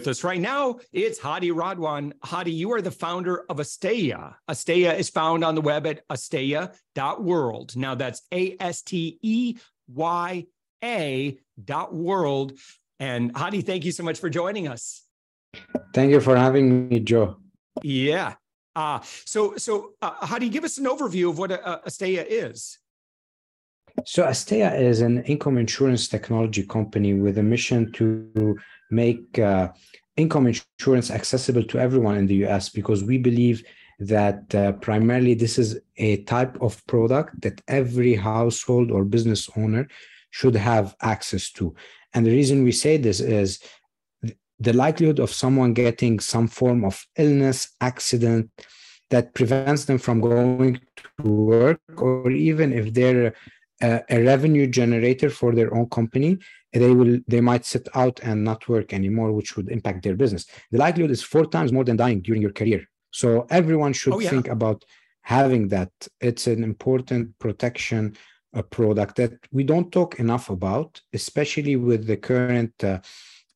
With us right now, it's Hadi Radwan. Hadi, you are the founder of Asteya. Asteya is found on the web at asteya.world. Now that's A S T E Y A dot world. And Hadi, thank you so much for joining us. Thank you for having me, Joe. Yeah. Uh, so, so uh, Hadi, give us an overview of what a Asteya is. So, Asteya is an income insurance technology company with a mission to make uh, income insurance accessible to everyone in the US because we believe that uh, primarily this is a type of product that every household or business owner should have access to. And the reason we say this is the likelihood of someone getting some form of illness, accident that prevents them from going to work, or even if they're a, a revenue generator for their own company, they will they might sit out and not work anymore, which would impact their business. The likelihood is four times more than dying during your career. So everyone should oh, yeah. think about having that. It's an important protection a product that we don't talk enough about, especially with the current uh,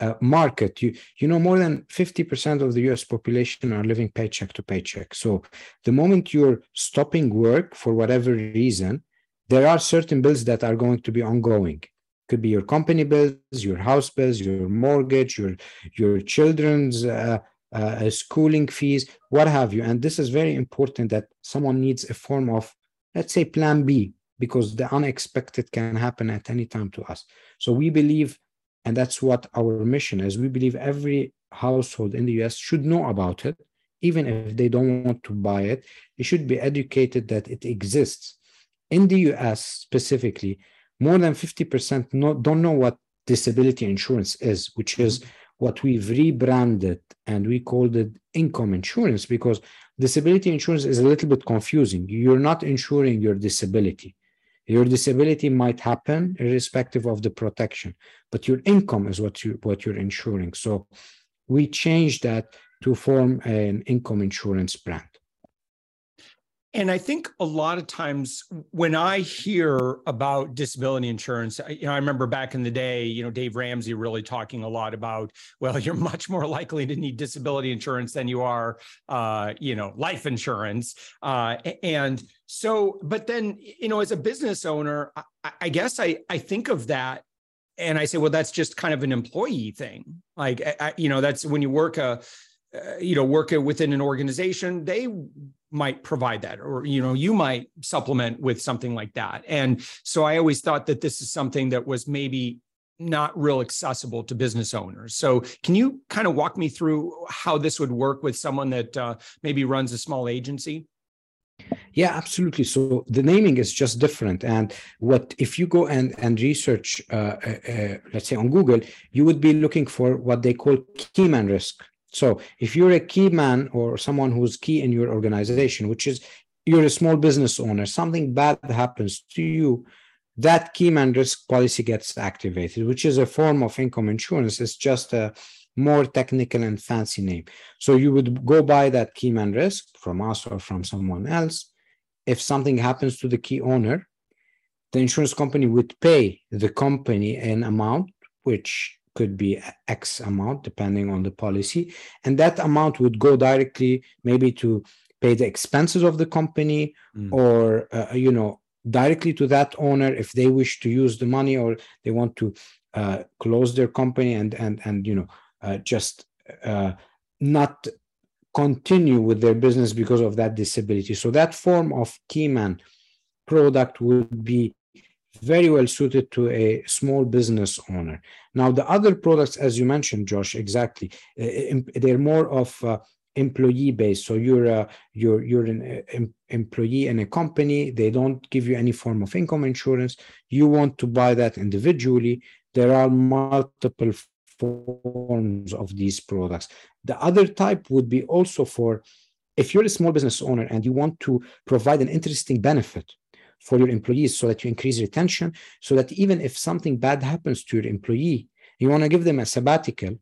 uh, market. You you know more than fifty percent of the U.S. population are living paycheck to paycheck. So the moment you're stopping work for whatever reason, there are certain bills that are going to be ongoing. Could be your company bills your house bills your mortgage your your children's uh, uh, schooling fees what have you. And this is very important that someone needs a form of let's say plan b because the unexpected can happen at any time to us. So we believe and that's what our mission is we believe every household in the us should know about it even if they don't want to buy it. They should be educated that it exists in the US specifically, more than 50% no, don't know what disability insurance is, which is mm-hmm. what we've rebranded and we called it income insurance because disability insurance is a little bit confusing. You're not insuring your disability. Your disability might happen irrespective of the protection, but your income is what you what you're insuring. So we changed that to form an income insurance brand. And I think a lot of times when I hear about disability insurance, you know, I remember back in the day, you know, Dave Ramsey really talking a lot about, well, you're much more likely to need disability insurance than you are, uh, you know, life insurance. Uh, and so, but then, you know, as a business owner, I, I guess I, I think of that and I say, well, that's just kind of an employee thing. Like, I, you know, that's when you work a, uh, you know, work within an organization, they might provide that or you know you might supplement with something like that. And so i always thought that this is something that was maybe not real accessible to business owners. So can you kind of walk me through how this would work with someone that uh, maybe runs a small agency? Yeah absolutely. So the naming is just different. And what if you go and and research uh, uh, uh let's say on google you would be looking for what they call keyman risk so if you're a key man or someone who's key in your organization, which is you're a small business owner, something bad happens to you, that key man risk policy gets activated, which is a form of income insurance. It's just a more technical and fancy name. So you would go buy that key man risk from us or from someone else. If something happens to the key owner, the insurance company would pay the company an amount which could be X amount depending on the policy. And that amount would go directly maybe to pay the expenses of the company mm. or, uh, you know, directly to that owner if they wish to use the money or they want to uh, close their company and, and, and you know, uh, just uh, not continue with their business because of that disability. So that form of keyman product would be very well suited to a small business owner. Now, the other products, as you mentioned, Josh, exactly, uh, they're more of uh, employee based. So you're a, you're you're an uh, employee in a company. They don't give you any form of income insurance. You want to buy that individually. There are multiple forms of these products. The other type would be also for if you're a small business owner and you want to provide an interesting benefit for your employees so that you increase retention, so that even if something bad happens to your employee, you want to give them a sabbatical,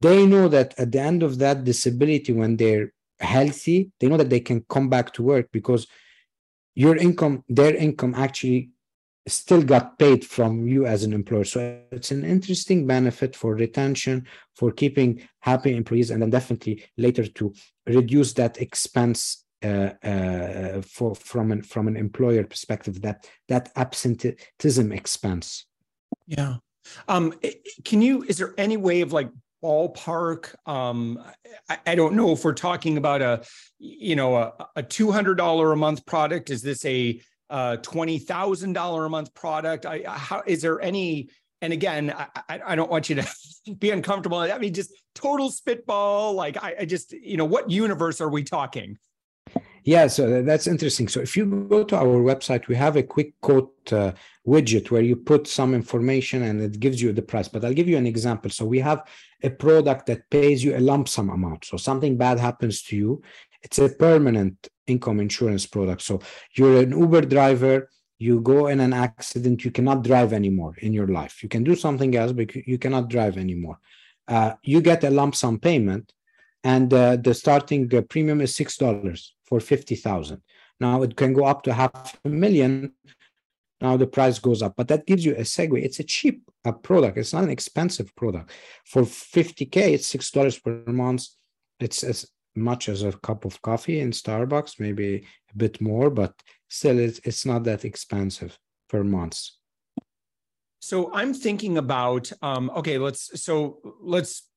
they know that at the end of that disability, when they're healthy, they know that they can come back to work because your income, their income actually still got paid from you as an employer. So it's an interesting benefit for retention, for keeping happy employees, and then definitely later to reduce that expense for from an from an employer perspective that that absenteeism expense. Yeah. Um, can you? Is there any way of like ballpark? Um, I, I don't know if we're talking about a, you know, a, a two hundred dollar a month product. Is this a uh, twenty thousand dollar a month product? I, how is there any? And again, I, I don't want you to be uncomfortable. I mean, just total spitball. Like I, I just, you know, what universe are we talking? Yeah, so that's interesting. So if you go to our website, we have a quick quote uh, widget where you put some information and it gives you the price. But I'll give you an example. So we have a product that pays you a lump sum amount. So something bad happens to you, it's a permanent income insurance product. So you're an Uber driver, you go in an accident, you cannot drive anymore in your life. You can do something else, but you cannot drive anymore. Uh, you get a lump sum payment, and uh, the starting uh, premium is six dollars for 50,000. Now it can go up to half a million. Now the price goes up, but that gives you a segue. It's a cheap uh, product. It's not an expensive product. For 50K, it's $6 per month. It's as much as a cup of coffee in Starbucks, maybe a bit more, but still it's, it's not that expensive per month. So I'm thinking about um, okay, let's so let's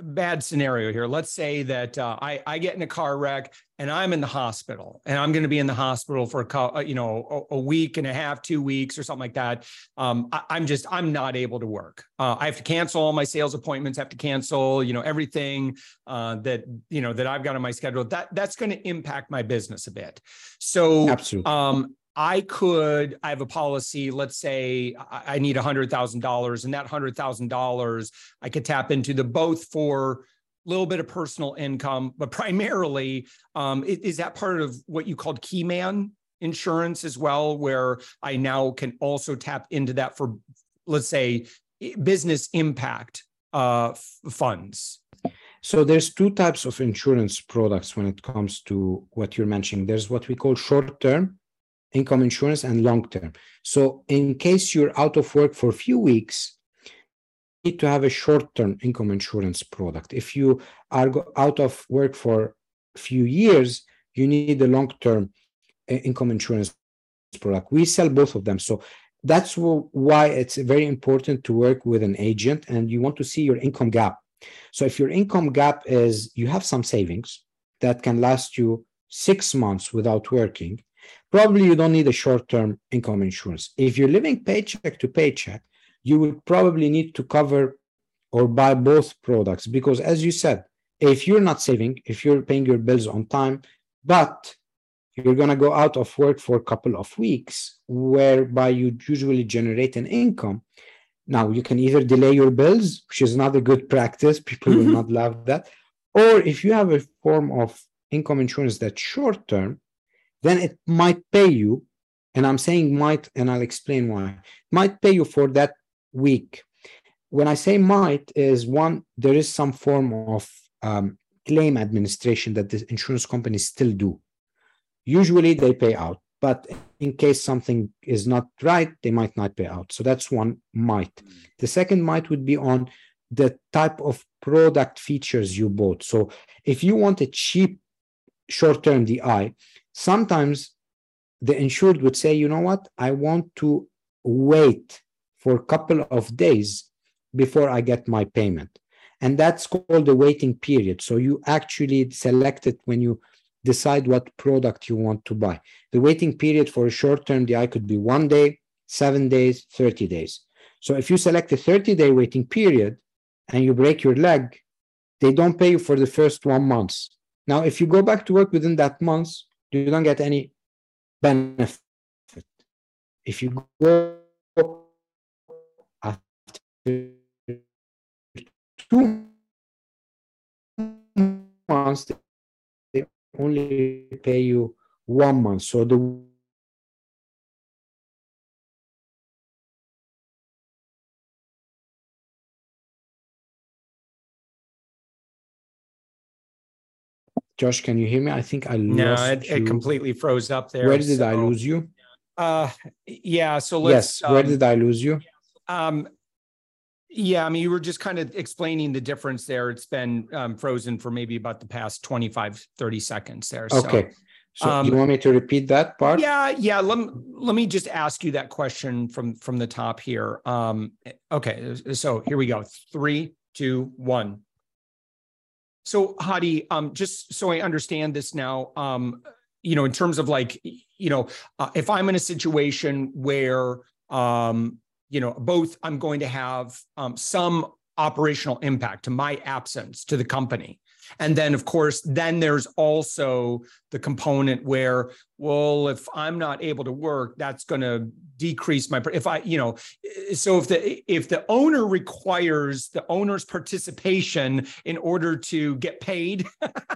bad scenario here. Let's say that uh, I, I get in a car wreck and I'm in the hospital and I'm going to be in the hospital for a, uh, you know a, a, week and a half, two weeks or something like that. Um, I, am just I'm not able to work. Uh, I have to cancel all my sales appointments. Have to cancel you know everything uh, that you know that I've got on my schedule. That that's going to impact my business a bit. So absolutely. Um, I could, I have a policy, let's say I need $100,000 and that $100,000 I could tap into the both for a little bit of personal income, but primarily, um, is, is that part of what you called Keyman insurance as well, where I now can also tap into that for, let's say, business impact uh, funds? So there's two types of insurance products when it comes to what you're mentioning. There's what we call short term income insurance and long term. So in case you're out of work for a few weeks, you need to have a short term income insurance product. If you are out of work for a few years, you need a long term uh, income insurance product. We sell both of them. So that's why it's very important to work with an agent and you want to see your income gap. So if your income gap is you have some savings that can last you six months without working, probably you don't need a short-term income insurance. If you're living paycheck to paycheck, you would probably need to cover or buy both products because as you said, if you're not saving, if you're paying your bills on time, but you're going to go out of work for a couple of weeks whereby you usually generate an income now you can either delay your bills which is not a good practice. People will mm-hmm. not love that. Or if you have a form of income insurance that's short term then it might pay you, and I'm saying might, and I'll explain why. Might pay you for that week. When I say might, is one, there is some form of um, claim administration that the insurance companies still do. Usually they pay out, but in case something is not right, they might not pay out. So that's one might. The second might would be on the type of product features you bought. So if you want a cheap short-term DI, sometimes the insured would say, you know what, I want to wait for a couple of days before I get my payment. And that's called the waiting period. So you actually select it when you decide what product you want to buy. The waiting period for a short term DI could be one day, seven days, 30 days. So if you select a 30 day waiting period and you break your leg, they don't pay you for the first one month. Now, if you go back to work within that month, you don't get any benefit. If you go after two months, they only pay you one month. So the Josh, can you hear me? I think I no, it, it, completely froze up there. Where did so, I lose you? Uh, yeah. So let's. Yes. Where um, did I lose you? Um, yeah, I mean, you were just kind of explaining the difference there. It's been um, frozen for maybe about the past 25, 30 seconds there. Okay. So, so um, you want me to repeat that part? Yeah, yeah. Let me, let me just ask you that question from from the top here. Um, okay, so here we go. Three, two, one. So Hadi, um, just so I understand this now, um, you know, in terms of like, you know, uh, if I'm in a situation where, um, you know, both I'm going to have um, some operational impact to my absence to the company, and then, of course, then there's also the component where, well, if I'm not able to work, that's going to decrease my. If I, you know, so if the if the owner requires the owner's participation in order to get paid,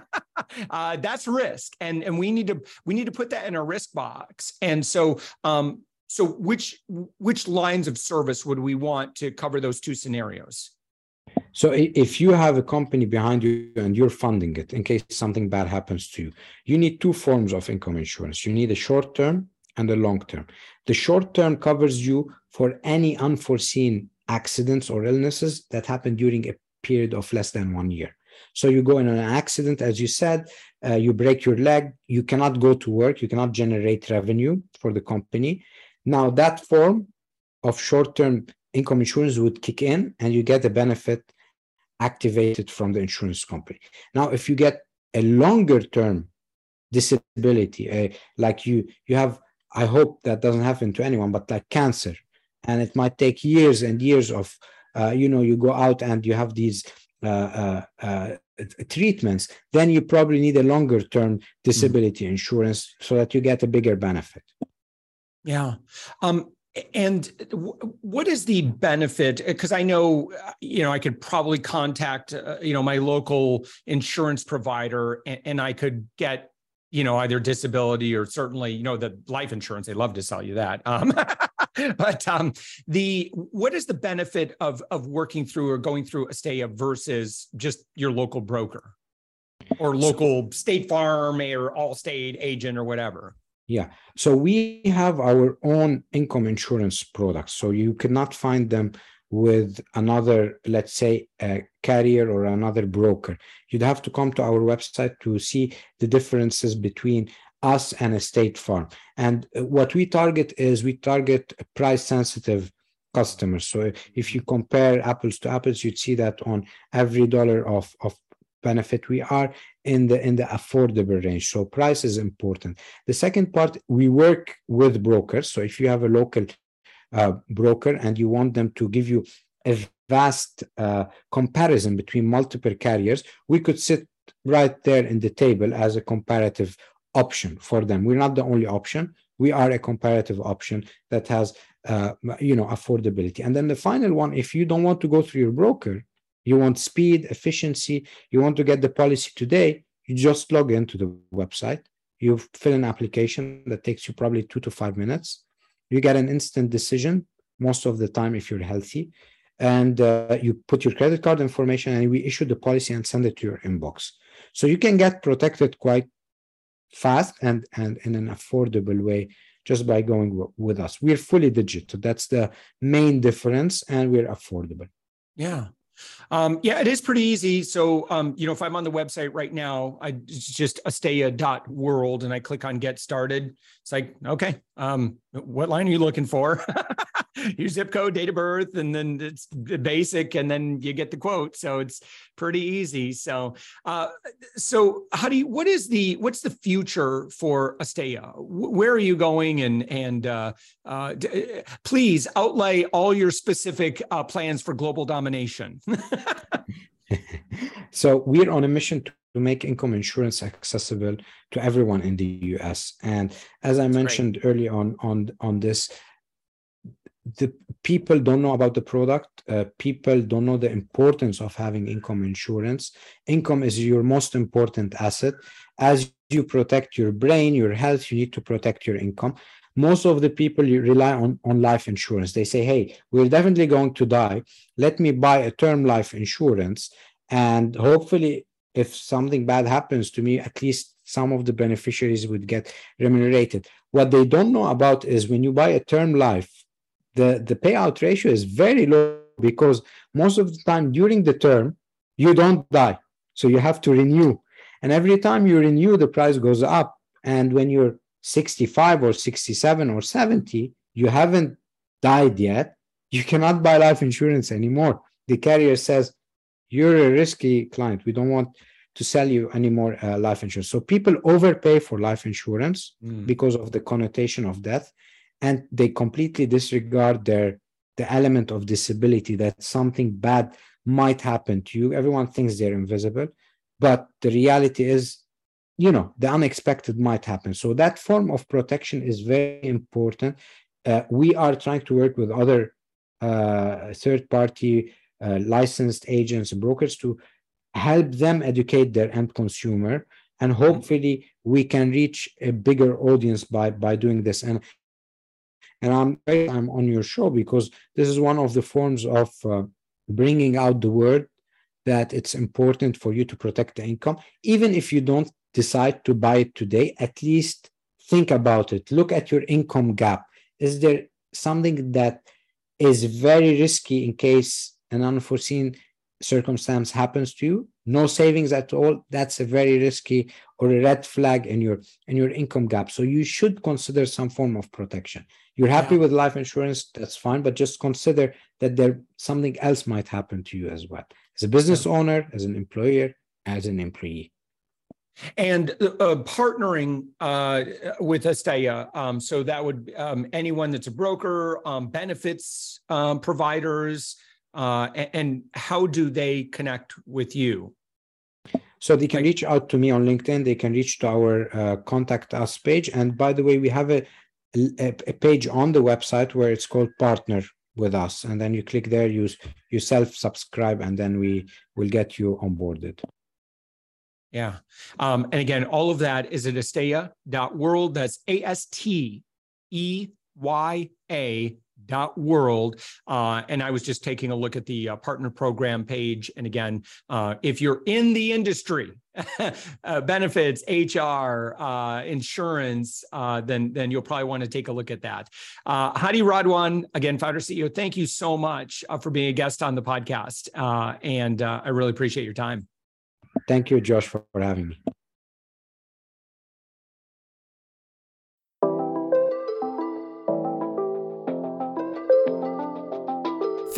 uh, that's risk, and and we need to we need to put that in a risk box. And so, um, so which which lines of service would we want to cover those two scenarios? So if you have a company behind you and you're funding it in case something bad happens to you, you need two forms of income insurance. You need a short term and a long term. The short term covers you for any unforeseen accidents or illnesses that happen during a period of less than one year. So you go in an accident, as you said, uh, you break your leg, you cannot go to work, you cannot generate revenue for the company. Now, that form of short term income insurance would kick in and you get the benefit activated from the insurance company. Now, if you get a longer term disability, uh, like you you have, I hope that doesn't happen to anyone, but like cancer, and it might take years and years of, uh, you know, you go out and you have these uh, uh, uh treatments, then you probably need a longer term disability mm-hmm. insurance so that you get a bigger benefit. Yeah. Um, and what is the benefit? Because I know, you know, I could probably contact, uh, you know, my local insurance provider, and, and, I could get, you know, either disability or certainly, you know, the life insurance. They love to sell you that. Um, but um, the what is the benefit of of working through or going through a Asteya versus just your local broker or local State Farm or Allstate agent or whatever? Yeah. So we have our own income insurance products. So you cannot find them with another, let's say, a carrier or another broker. You'd have to come to our website to see the differences between us and a state farm. And uh, what we target is we target price sensitive customers. So if you compare apples to apples, you'd see that on every dollar of, of benefit we are in the in the affordable range. So price is important. The second part we work with brokers. So if you have a local uh, broker and you want them to give you a vast uh, comparison between multiple carriers we could sit right there in the table as a comparative option for them. We're not the only option. We are a comparative option that has uh, you know affordability. And then the final one if you don't want to go through your broker you want speed, efficiency, you want to get the policy today, you just log into the website, you fill an application that takes you probably two to five minutes. You get an instant decision most of the time if you're healthy. And uh, you put your credit card information and we issue the policy and send it to your inbox. So you can get protected quite fast and, and in an affordable way just by going with us. We're fully digital. That's the main difference, and we're affordable. Yeah. Um, yeah, it is pretty easy. So, um, you know, if I'm on the website right now, I it's just asteya.world and I click on get started. It's like, okay, um, what line are you looking for? Your zip code, date of birth, and then it's basic, and then you get the quote. So it's pretty easy. So, uh, so how do you? What is the? What's the future for Asteya? Where are you going? And and uh, uh, d- please outlay all your specific uh, plans for global domination. so we're on a mission to make income insurance accessible to everyone in the US. And as I That's mentioned great. early on on on this, the people don't know about the product. Uh, people don't know the importance of having income insurance. Income is your most important asset. As you protect your brain, your health, you need to protect your income. Most of the people you rely on, on life insurance. They say, hey, we're definitely going to die. Let me buy a term life insurance. And hopefully if something bad happens to me, at least some of the beneficiaries would get remunerated. What they don't know about is when you buy a term life, the, the payout ratio is very low because most of the time during the term, you don't die. So you have to renew. And every time you renew, the price goes up. And when you're 65 or 67 or 70, you haven't died yet, you cannot buy life insurance anymore. The carrier says, you're a risky client. We don't want to sell you any more uh, life insurance. So people overpay for life insurance mm. because of the connotation of death, and they completely disregard their the element of disability that something bad might happen to you. Everyone thinks they're invisible, but the reality is, you know, the unexpected might happen. So that form of protection is very important. Uh, we are trying to work with other uh, third party licensed agents and brokers to help them educate their end consumer and mm-hmm. hopefully we can reach a bigger audience by by doing this. And and i'm i'm on your show because this is one of the forms of uh, bringing out the word that it's important for you to protect the income. Even if you don't decide to buy it today at least think about it. Look at your income gap. Is there something that is very risky in case an unforeseen circumstance happens to you no savings at all that's a very risky or a red flag in your in your income gap so you should consider some form of protection you're happy yeah. with life insurance that's fine but just consider that there something else might happen to you as well as a business yeah. owner as an employer as an employee and uh, partnering uh, with Asteya. Um, so that would um, anyone that's a broker, um, benefits um, providers, uh, and how do they connect with you? So they can reach out to me on LinkedIn. They can reach to our uh, contact us page. And by the way, we have a, a, a, page on the website where it's called Partner with Us, and then you click there, you you self subscribe, and then we will get you onboarded. Yeah, um, and again, all of that is at asteya.world. That's A S T E Y A world uh, and i was just taking a look at the uh, partner program page. And again uh, if you're in the industry uh, benefits hr uh, insurance uh, then then you'll probably want to take a look at that. Hadi radwan again founder ceo thank you so much for being a guest on the podcast and i really appreciate your time. Thank you josh for having me